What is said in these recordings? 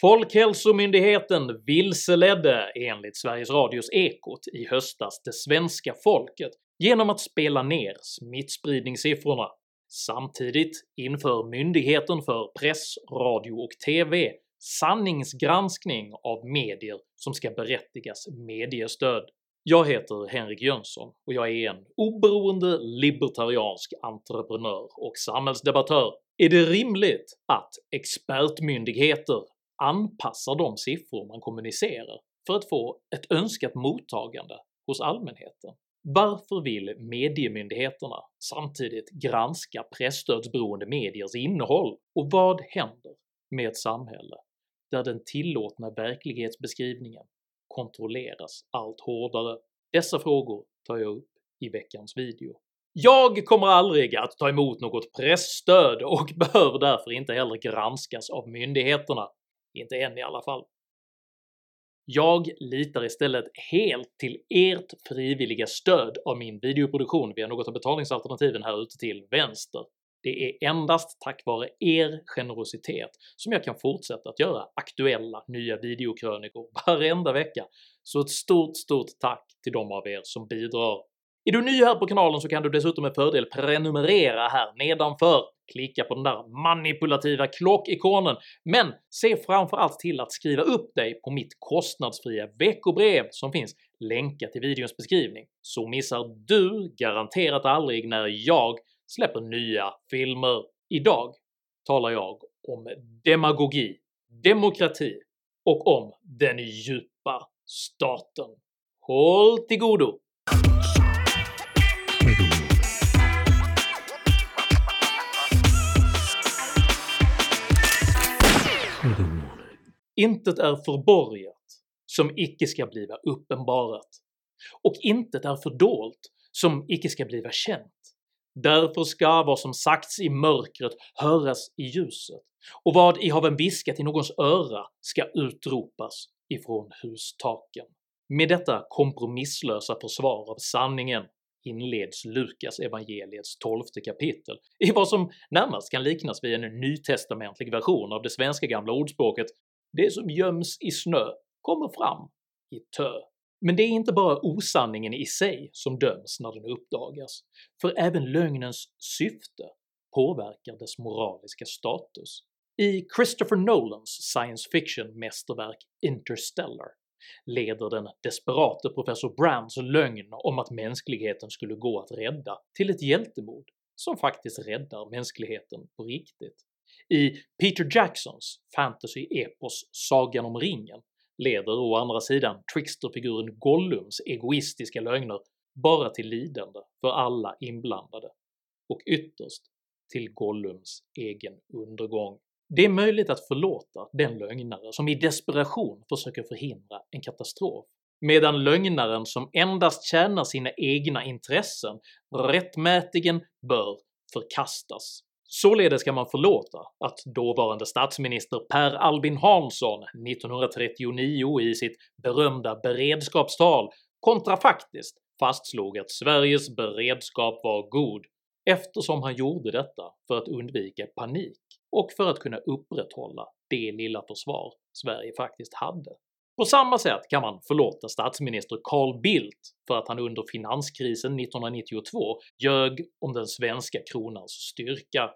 Folkhälsomyndigheten vilseledde enligt Sveriges Radios Ekot i höstas det svenska folket genom att spela ner smittspridningssiffrorna. Samtidigt inför Myndigheten för press, radio och TV sanningsgranskning av medier som ska berättigas mediestöd. Jag heter Henrik Jönsson och jag är en oberoende libertariansk entreprenör och samhällsdebattör. Är det rimligt att expertmyndigheter anpassar de siffror man kommunicerar för att få ett önskat mottagande hos allmänheten? Varför vill mediemyndigheterna samtidigt granska pressstödsberoende mediers innehåll, och vad händer med ett samhälle där den tillåtna verklighetsbeskrivningen kontrolleras allt hårdare? Dessa frågor tar jag upp i veckans video. Jag kommer aldrig att ta emot något pressstöd och behöver därför inte heller granskas av myndigheterna, inte än i alla fall. Jag litar istället helt till ert frivilliga stöd av min videoproduktion via något av betalningsalternativen här ute till vänster. Det är endast tack vare er generositet som jag kan fortsätta att göra aktuella nya videokrönikor varenda vecka, så ett stort stort tack till de av er som bidrar. Är du ny här på kanalen så kan du dessutom med fördel prenumerera här nedanför, klicka på den där manipulativa klockikonen, men se framförallt till att skriva upp dig på mitt kostnadsfria veckobrev som finns länkat i videons beskrivning, så missar du garanterat aldrig när jag släpper nya filmer. Idag talar jag om demagogi, demokrati och om den djupa staten. Håll till godo! Intet är förborgat som icke ska bliva uppenbarat, och intet är fördolt som icke ska bliva känt. Därför ska vad som sagts i mörkret höras i ljuset, och vad I haven viskat i någons öra ska utropas ifrån hustaken. Med detta kompromisslösa försvar av sanningen inleds Lukas evangeliets tolfte kapitel i vad som närmast kan liknas vid en nytestamentlig version av det svenska gamla ordspråket “det som göms i snö kommer fram i tö”. Men det är inte bara osanningen i sig som döms när den uppdagas, för även lögnens syfte påverkar dess moraliska status. I Christopher Nolans science fiction-mästerverk Interstellar leder den desperate professor Brands lögn om att mänskligheten skulle gå att rädda till ett hjältemod som faktiskt räddar mänskligheten på riktigt. I Peter Jacksons fantasy-epos Sagan om ringen leder å andra sidan tricksterfiguren Gollums egoistiska lögner bara till lidande för alla inblandade, och ytterst till Gollums egen undergång. Det är möjligt att förlåta den lögnare som i desperation försöker förhindra en katastrof, medan lögnaren som endast tjänar sina egna intressen rättmätigen bör förkastas. Således kan man förlåta att dåvarande statsminister Per Albin Hansson 1939 i sitt berömda beredskapstal kontrafaktiskt fastslog att Sveriges beredskap var god eftersom han gjorde detta för att undvika panik och för att kunna upprätthålla det lilla försvar Sverige faktiskt hade. På samma sätt kan man förlåta statsminister Carl Bildt för att han under finanskrisen 1992 ljög om den svenska kronans styrka.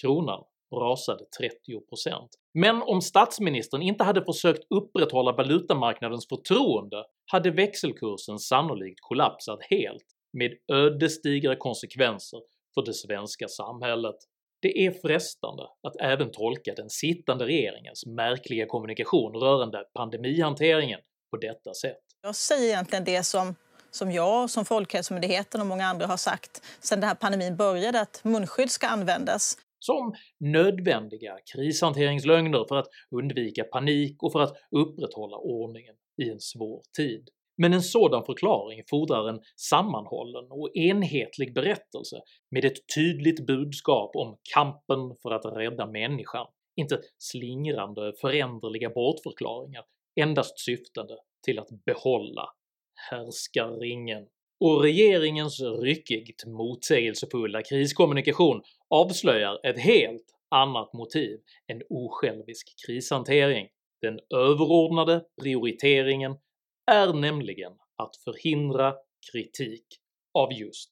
Kronan rasade 30%. Men om statsministern inte hade försökt upprätthålla valutamarknadens förtroende hade växelkursen sannolikt kollapsat helt, med ödesdigra konsekvenser för det svenska samhället. Det är frestande att även tolka den sittande regeringens märkliga kommunikation rörande pandemihanteringen på detta sätt. Jag säger egentligen det som, som jag, som Folkhälsomyndigheten och många andra har sagt sedan den här pandemin började, att munskydd ska användas. Som nödvändiga krishanteringslögner för att undvika panik och för att upprätthålla ordningen i en svår tid. Men en sådan förklaring fordrar en sammanhållen och enhetlig berättelse med ett tydligt budskap om kampen för att rädda människan, inte slingrande föränderliga bortförklaringar endast syftande till att behålla härskarringen. Och regeringens ryckigt motsägelsefulla kriskommunikation avslöjar ett helt annat motiv än osjälvisk krishantering. Den överordnade prioriteringen är nämligen att förhindra kritik av just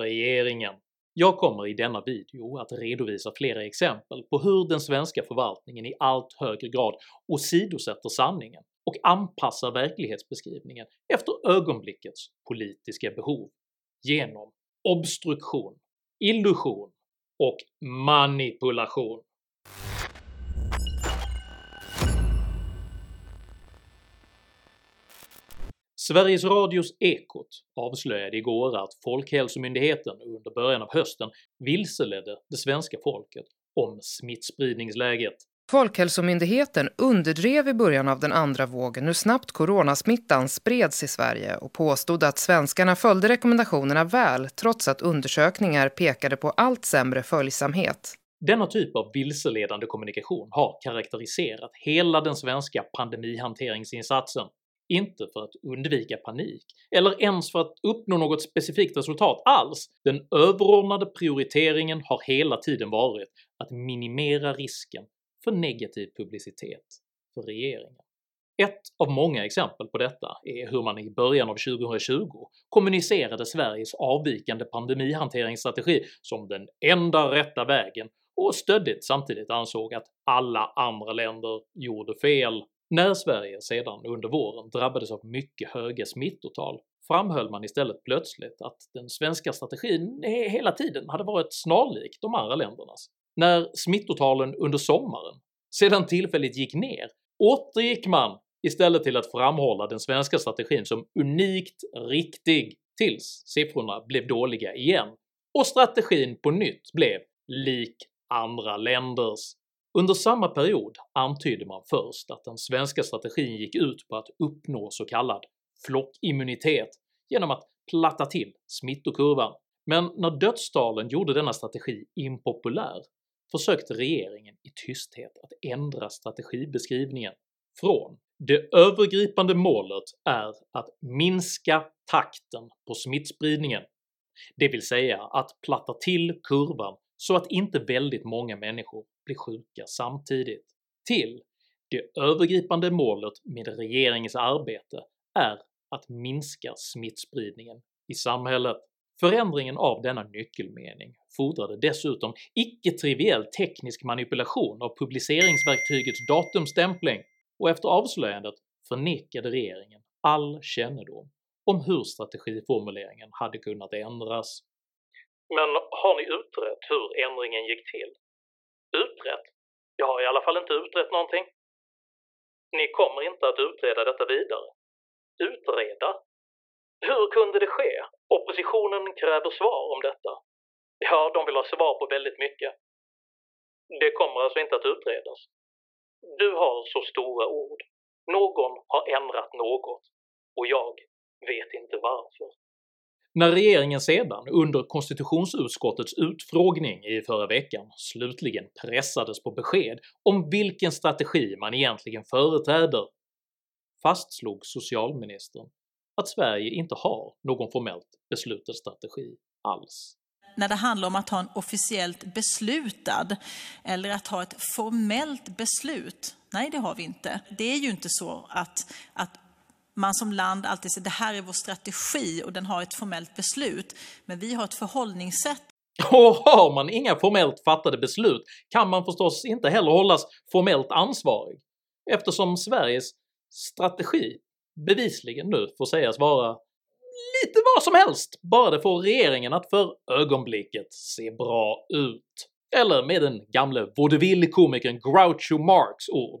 regeringen. Jag kommer i denna video att redovisa flera exempel på hur den svenska förvaltningen i allt högre grad åsidosätter sanningen och anpassar verklighetsbeskrivningen efter ögonblickets politiska behov genom obstruktion, illusion och manipulation. Sveriges Radios Ekot avslöjade igår att Folkhälsomyndigheten under början av hösten vilseledde det svenska folket om smittspridningsläget. Folkhälsomyndigheten underdrev i början av den andra vågen hur snabbt coronasmittan spreds i Sverige och påstod att svenskarna följde rekommendationerna väl trots att undersökningar pekade på allt sämre följsamhet. Denna typ av vilseledande kommunikation har karaktäriserat hela den svenska pandemihanteringsinsatsen inte för att undvika panik, eller ens för att uppnå något specifikt resultat alls. Den överordnade prioriteringen har hela tiden varit att minimera risken för negativ publicitet för regeringen. Ett av många exempel på detta är hur man i början av 2020 kommunicerade Sveriges avvikande pandemihanteringsstrategi som den enda rätta vägen och stöddigt samtidigt ansåg att alla andra länder gjorde fel när Sverige sedan under våren drabbades av mycket höga smittotal framhöll man istället plötsligt att den svenska strategin hela tiden hade varit snarlik de andra ländernas. När smittotalen under sommaren sedan tillfälligt gick ner återgick man istället till att framhålla den svenska strategin som unikt riktig tills siffrorna blev dåliga igen och strategin på nytt blev lik andra länders under samma period antydde man först att den svenska strategin gick ut på att uppnå så kallad flockimmunitet genom att platta till smittokurvan, men när dödstalen gjorde denna strategi impopulär försökte regeringen i tysthet att ändra strategibeskrivningen. Från “det övergripande målet är att minska takten på smittspridningen” det vill säga att platta till kurvan så att inte väldigt många människor blir sjuka samtidigt, till “det övergripande målet med regeringens arbete är att minska smittspridningen i samhället”. Förändringen av denna nyckelmening fordrade dessutom icke-triviell teknisk manipulation av publiceringsverktygets datumstämpling och efter avslöjandet förnekade regeringen all kännedom om hur strategiformuleringen hade kunnat ändras. Men har ni utrett hur ändringen gick till? Utrett? Jag har i alla fall inte utrett någonting. Ni kommer inte att utreda detta vidare. Utreda? Hur kunde det ske? Oppositionen kräver svar om detta. Ja, de vill ha svar på väldigt mycket. Det kommer alltså inte att utredas. Du har så stora ord. Någon har ändrat något och jag vet inte varför. När regeringen sedan under konstitutionsutskottets utfrågning i förra veckan slutligen pressades på besked om vilken strategi man egentligen företräder fastslog socialministern att Sverige inte har någon formellt beslutad strategi alls. När det handlar om att ha en officiellt beslutad eller att ha ett formellt beslut, nej det har vi inte. Det är ju inte så att, att man som land alltid säger det här är vår strategi och den har ett formellt beslut. Men vi har ett förhållningssätt. Och har man inga formellt fattade beslut kan man förstås inte heller hållas formellt ansvarig eftersom Sveriges strategi bevisligen nu får sägas vara lite vad som helst, bara det får regeringen att för ögonblicket se bra ut. Eller med den gamle vaudeville-komikern Groucho Marx ord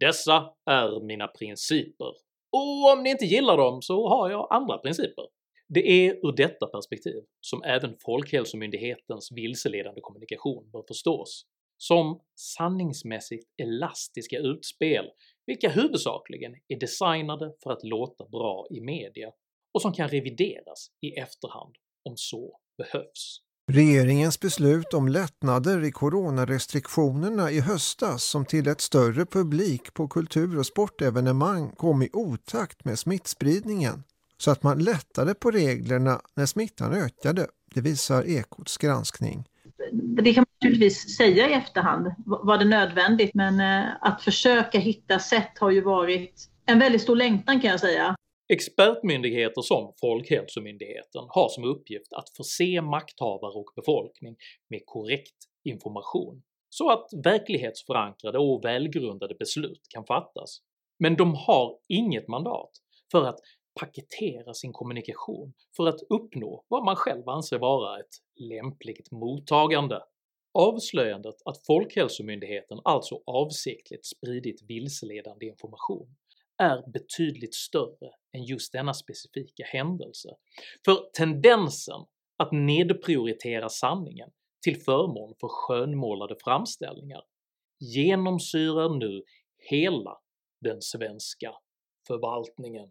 “Dessa är mina principer och om ni inte gillar dem så har jag andra principer. Det är ur detta perspektiv som även Folkhälsomyndighetens vilseledande kommunikation bör förstås, som sanningsmässigt elastiska utspel vilka huvudsakligen är designade för att låta bra i media och som kan revideras i efterhand om så behövs. Regeringens beslut om lättnader i coronarestriktionerna i höstas som till ett större publik på kultur- och sportevenemang kom i otakt med smittspridningen så att man lättade på reglerna när smittan ökade, det visar Ekots granskning. Det kan man naturligtvis säga i efterhand. Var det nödvändigt? Men eh, att försöka hitta sätt har ju varit en väldigt stor längtan kan jag säga. Expertmyndigheter som Folkhälsomyndigheten har som uppgift att förse makthavare och befolkning med korrekt information så att verklighetsförankrade och välgrundade beslut kan fattas. Men de har inget mandat för att paketera sin kommunikation för att uppnå vad man själv anser vara ett lämpligt mottagande. Avslöjandet att Folkhälsomyndigheten alltså avsiktligt spridit vilseledande information är betydligt större än just denna specifika händelse, för tendensen att nedprioritera sanningen till förmån för skönmålade framställningar genomsyrar nu hela den svenska förvaltningen.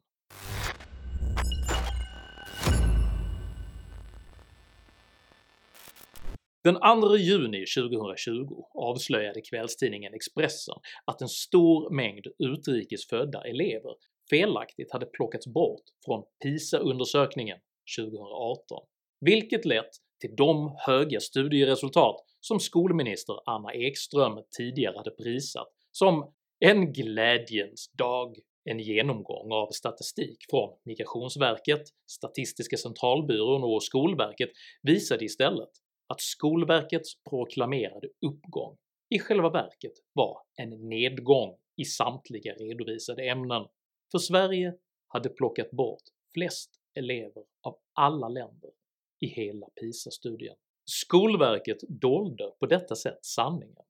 Den 2 juni 2020 avslöjade kvällstidningen Expressen att en stor mängd utrikesfödda elever felaktigt hade plockats bort från PISA-undersökningen 2018, vilket lett till de höga studieresultat som skolminister Anna Ekström tidigare hade prisat som en glädjens dag. En genomgång av statistik från Migrationsverket, Statistiska centralbyrån och Skolverket visade istället att Skolverkets proklamerade uppgång i själva verket var en nedgång i samtliga redovisade ämnen, för Sverige hade plockat bort flest elever av alla länder i hela PISA-studien. Skolverket dolde på detta sätt sanningen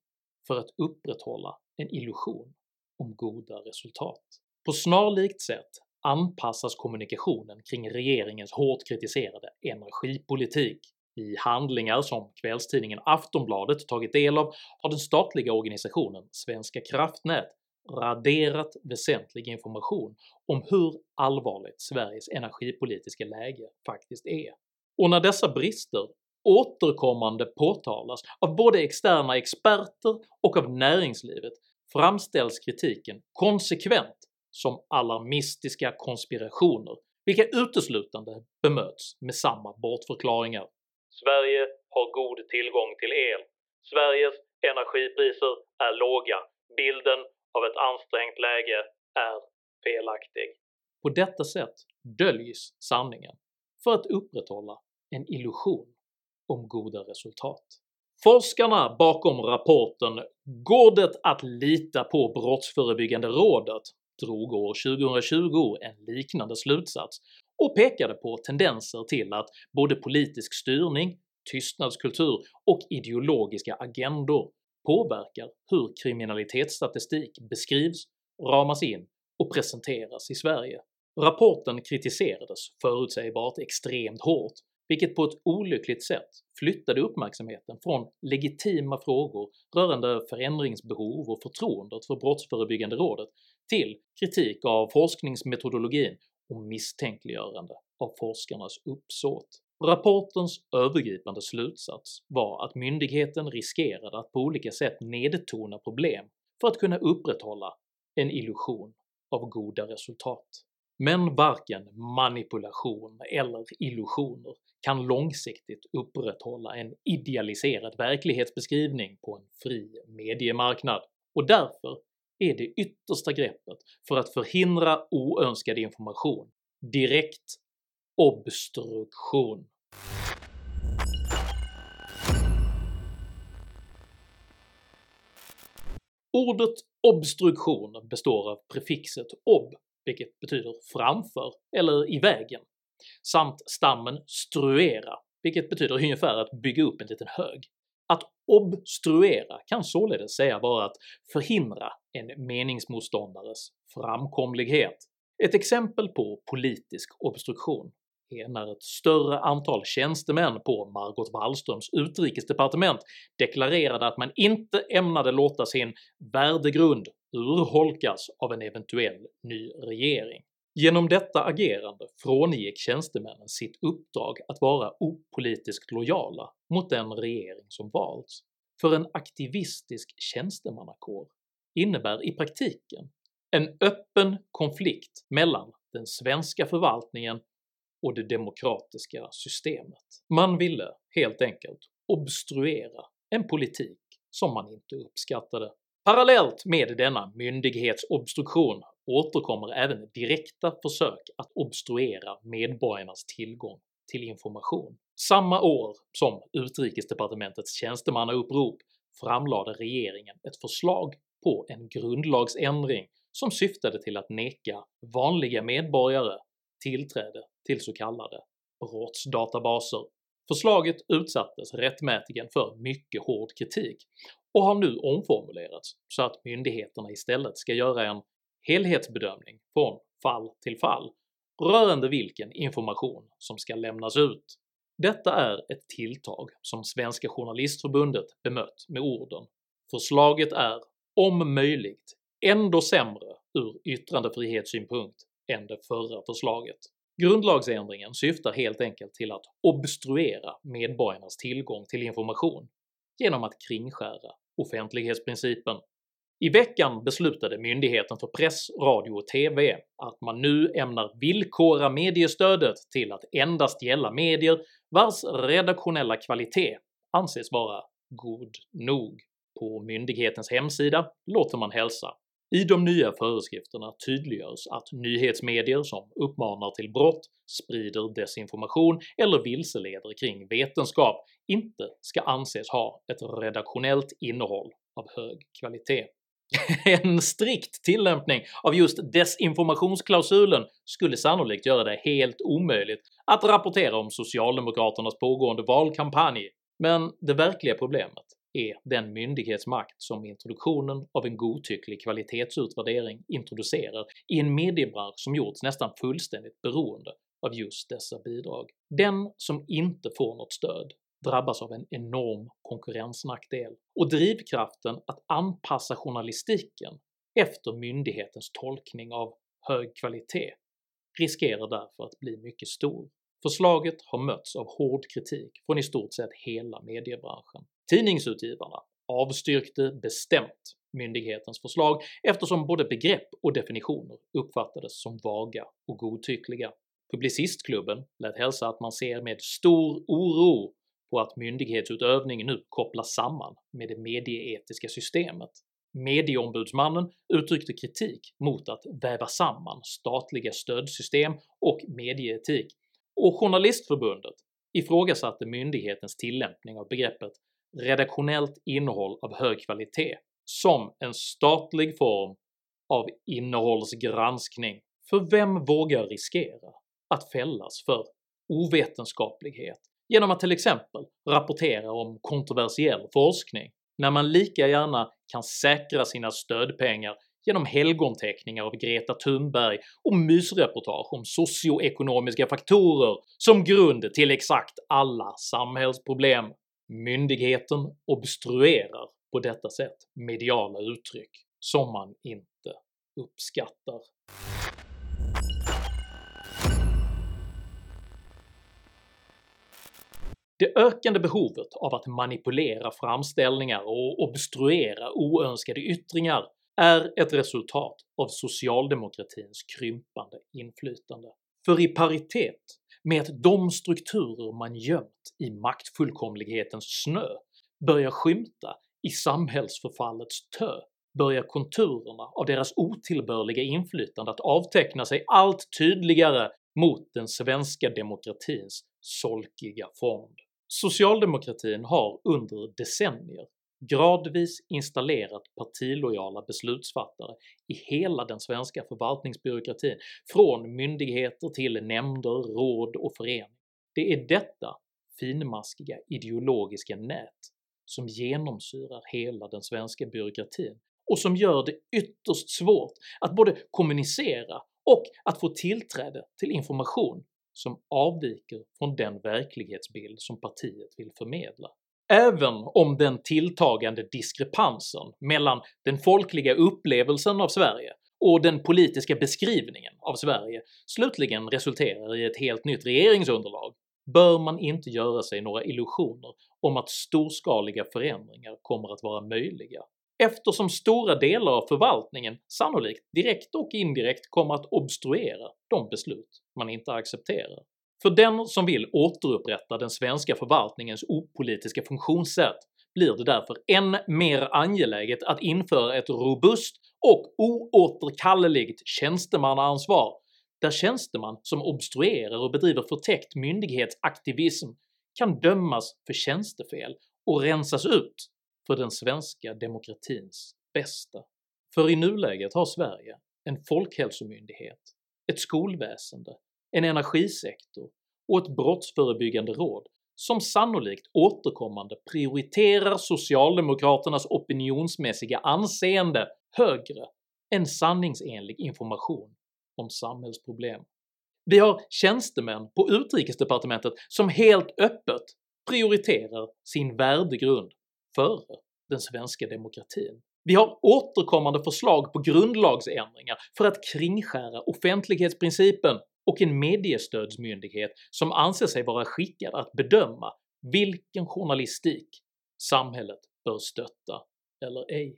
för att upprätthålla en illusion om goda resultat. På snarlikt sätt anpassas kommunikationen kring regeringens hårt kritiserade energipolitik i handlingar som kvällstidningen Aftonbladet tagit del av har den statliga organisationen Svenska kraftnät raderat väsentlig information om hur allvarligt Sveriges energipolitiska läge faktiskt är. Och när dessa brister återkommande påtalas av både externa experter och av näringslivet framställs kritiken konsekvent som alarmistiska konspirationer vilka uteslutande bemöts med samma bortförklaringar. Sverige har god tillgång till el. Sveriges energipriser är låga. Bilden av ett ansträngt läge är felaktig. På detta sätt döljs sanningen för att upprätthålla en illusion om goda resultat. Forskarna bakom rapporten “Går det att lita på Brottsförebyggande rådet?” drog år 2020 en liknande slutsats och pekade på tendenser till att både politisk styrning, tystnadskultur och ideologiska agendor påverkar hur kriminalitetsstatistik beskrivs, ramas in och presenteras i Sverige. Rapporten kritiserades förutsägbart extremt hårt vilket på ett olyckligt sätt flyttade uppmärksamheten från legitima frågor rörande förändringsbehov och förtroendet för Brottsförebyggande rådet till kritik av forskningsmetodologin och misstänkliggörande av forskarnas uppsåt. Rapportens övergripande slutsats var att myndigheten riskerade att på olika sätt nedtona problem för att kunna upprätthålla en illusion av goda resultat. Men varken manipulation eller illusioner kan långsiktigt upprätthålla en idealiserad verklighetsbeskrivning på en fri mediemarknad, och därför är det yttersta greppet för att förhindra oönskad information direkt obstruktion. Ordet obstruktion består av prefixet ob, vilket betyder framför eller i vägen, samt stammen struera, vilket betyder ungefär att bygga upp en liten hög. Obstruera kan således säga vara att förhindra en meningsmotståndares framkomlighet. Ett exempel på politisk obstruktion är när ett större antal tjänstemän på Margot Wallströms utrikesdepartement deklarerade att man inte ämnade låta sin värdegrund urholkas av en eventuell ny regering. Genom detta agerande frångick tjänstemännen sitt uppdrag att vara opolitiskt lojala mot den regering som valts, för en aktivistisk tjänstemannakår innebär i praktiken en öppen konflikt mellan den svenska förvaltningen och det demokratiska systemet. Man ville helt enkelt obstruera en politik som man inte uppskattade. Parallellt med denna myndighetsobstruktion återkommer även direkta försök att obstruera medborgarnas tillgång till information. Samma år som utrikesdepartementets tjänstemannaupprop framlade regeringen ett förslag på en grundlagsändring som syftade till att neka vanliga medborgare tillträde till så kallade brottsdatabaser. Förslaget utsattes rättmätigen för mycket hård kritik och har nu omformulerats så att myndigheterna istället ska göra en helhetsbedömning från fall till fall rörande vilken information som ska lämnas ut. Detta är ett tilltag som Svenska Journalistförbundet bemött med orden “Förslaget är, om möjligt, ändå sämre ur yttrandefrihetssynpunkt än det förra förslaget. Grundlagsändringen syftar helt enkelt till att obstruera medborgarnas tillgång till information genom att kringskära offentlighetsprincipen. I veckan beslutade Myndigheten för press, radio och TV att man nu ämnar villkora mediestödet till att endast gälla medier vars redaktionella kvalitet anses vara god nog. På myndighetens hemsida låter man hälsa i de nya föreskrifterna tydliggörs att nyhetsmedier som uppmanar till brott, sprider desinformation eller vilseleder kring vetenskap inte ska anses ha ett redaktionellt innehåll av hög kvalitet. en strikt tillämpning av just desinformationsklausulen skulle sannolikt göra det helt omöjligt att rapportera om socialdemokraternas pågående valkampanj, men det verkliga problemet är den myndighetsmakt som introduktionen av en godtycklig kvalitetsutvärdering introducerar i en mediebransch som gjorts nästan fullständigt beroende av just dessa bidrag. Den som inte får något stöd drabbas av en enorm konkurrensnackdel, och drivkraften att anpassa journalistiken efter myndighetens tolkning av hög kvalitet riskerar därför att bli mycket stor. Förslaget har mötts av hård kritik från i stort sett hela mediebranschen. Tidningsutgivarna avstyrkte bestämt myndighetens förslag eftersom både begrepp och definitioner uppfattades som vaga och godtyckliga. Publicistklubben lät hälsa att man ser med stor oro och att myndighetsutövning nu kopplas samman med det medieetiska systemet. Medieombudsmannen uttryckte kritik mot att väva samman statliga stödsystem och medieetik, och Journalistförbundet ifrågasatte myndighetens tillämpning av begreppet redaktionellt innehåll av hög kvalitet som en statlig form av innehållsgranskning, för vem vågar riskera att fällas för ovetenskaplighet genom att till exempel rapportera om kontroversiell forskning när man lika gärna kan säkra sina stödpengar genom helgonteckningar av Greta Thunberg och mysreportage om socioekonomiska faktorer som grund till exakt alla samhällsproblem. Myndigheten obstruerar på detta sätt mediala uttryck som man inte uppskattar. Det ökande behovet av att manipulera framställningar och obstruera oönskade yttringar är ett resultat av socialdemokratins krympande inflytande. För i paritet med att de strukturer man gömt i maktfullkomlighetens snö börjar skymta i samhällsförfallets tö börjar konturerna av deras otillbörliga inflytande att avteckna sig allt tydligare mot den svenska demokratins solkiga fond. Socialdemokratin har under decennier gradvis installerat partilojala beslutsfattare i hela den svenska förvaltningsbyråkratin, från myndigheter till nämnder, råd och föreningar. Det är detta finmaskiga ideologiska nät som genomsyrar hela den svenska byråkratin och som gör det ytterst svårt att både kommunicera och att få tillträde till information som avviker från den verklighetsbild som partiet vill förmedla. Även om den tilltagande diskrepansen mellan den folkliga upplevelsen av Sverige och den politiska beskrivningen av Sverige slutligen resulterar i ett helt nytt regeringsunderlag bör man inte göra sig några illusioner om att storskaliga förändringar kommer att vara möjliga, eftersom stora delar av förvaltningen sannolikt direkt och indirekt kommer att obstruera de beslut man inte accepterar. För den som vill återupprätta den svenska förvaltningens opolitiska funktionssätt blir det därför än mer angeläget att införa ett robust och oåterkalleligt tjänstemannaansvar där tjänsteman som obstruerar och bedriver förtäckt myndighetsaktivism kan dömas för tjänstefel och rensas ut för den svenska demokratins bästa. För i nuläget har Sverige en folkhälsomyndighet, ett skolväsende, en energisektor och ett brottsförebyggande råd som sannolikt återkommande prioriterar socialdemokraternas opinionsmässiga anseende högre än sanningsenlig information om samhällsproblem. Vi har tjänstemän på utrikesdepartementet som helt öppet prioriterar sin värdegrund före den svenska demokratin. Vi har återkommande förslag på grundlagsändringar för att kringskära offentlighetsprincipen och en mediestödsmyndighet som anser sig vara skickad att bedöma vilken journalistik samhället bör stötta eller ej.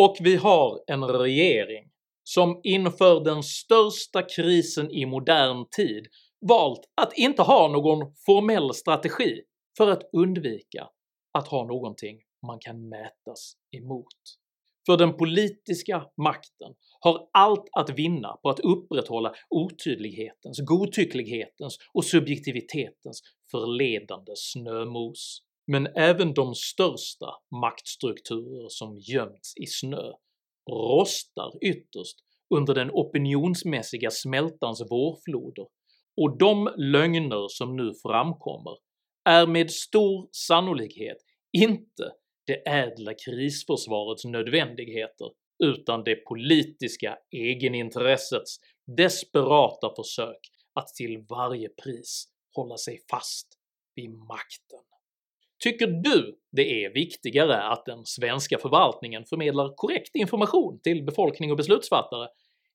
Och vi har en regering som inför den största krisen i modern tid valt att inte ha någon formell strategi för att undvika att ha någonting man kan mätas emot. För den politiska makten har allt att vinna på att upprätthålla otydlighetens, godtycklighetens och subjektivitetens förledande snömos. Men även de största maktstrukturer som gömts i snö rostar ytterst under den opinionsmässiga smältans vårfloder och de lögner som nu framkommer är med stor sannolikhet inte det ädla krisförsvarets nödvändigheter utan det politiska egenintressets desperata försök att till varje pris hålla sig fast vid makten. Tycker du det är viktigare att den svenska förvaltningen förmedlar korrekt information till befolkning och beslutsfattare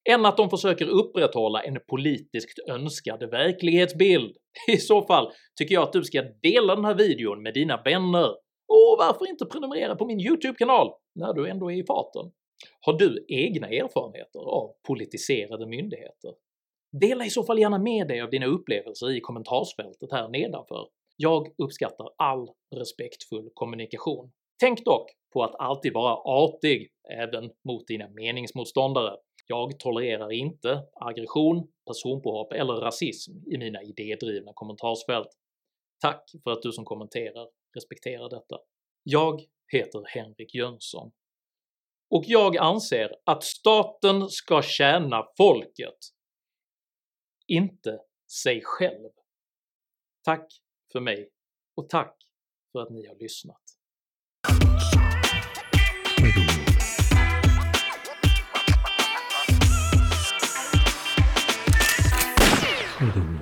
än att de försöker upprätthålla en politiskt önskad verklighetsbild? I så fall tycker jag att du ska dela den här videon med dina vänner, och varför inte prenumerera på min YouTube-kanal när du ändå är i farten? Har du egna erfarenheter av politiserade myndigheter? Dela i så fall gärna med dig av dina upplevelser i kommentarsfältet här nedanför. Jag uppskattar all respektfull kommunikation. Tänk dock på att alltid vara artig även mot dina meningsmotståndare. Jag tolererar inte aggression, personpåhopp eller rasism i mina idédrivna kommentarsfält. Tack för att du som kommenterar Respektera detta. Jag heter Henrik Jönsson och jag anser att staten ska tjäna folket, inte sig själv. Tack för mig och tack för att ni har lyssnat. Mm.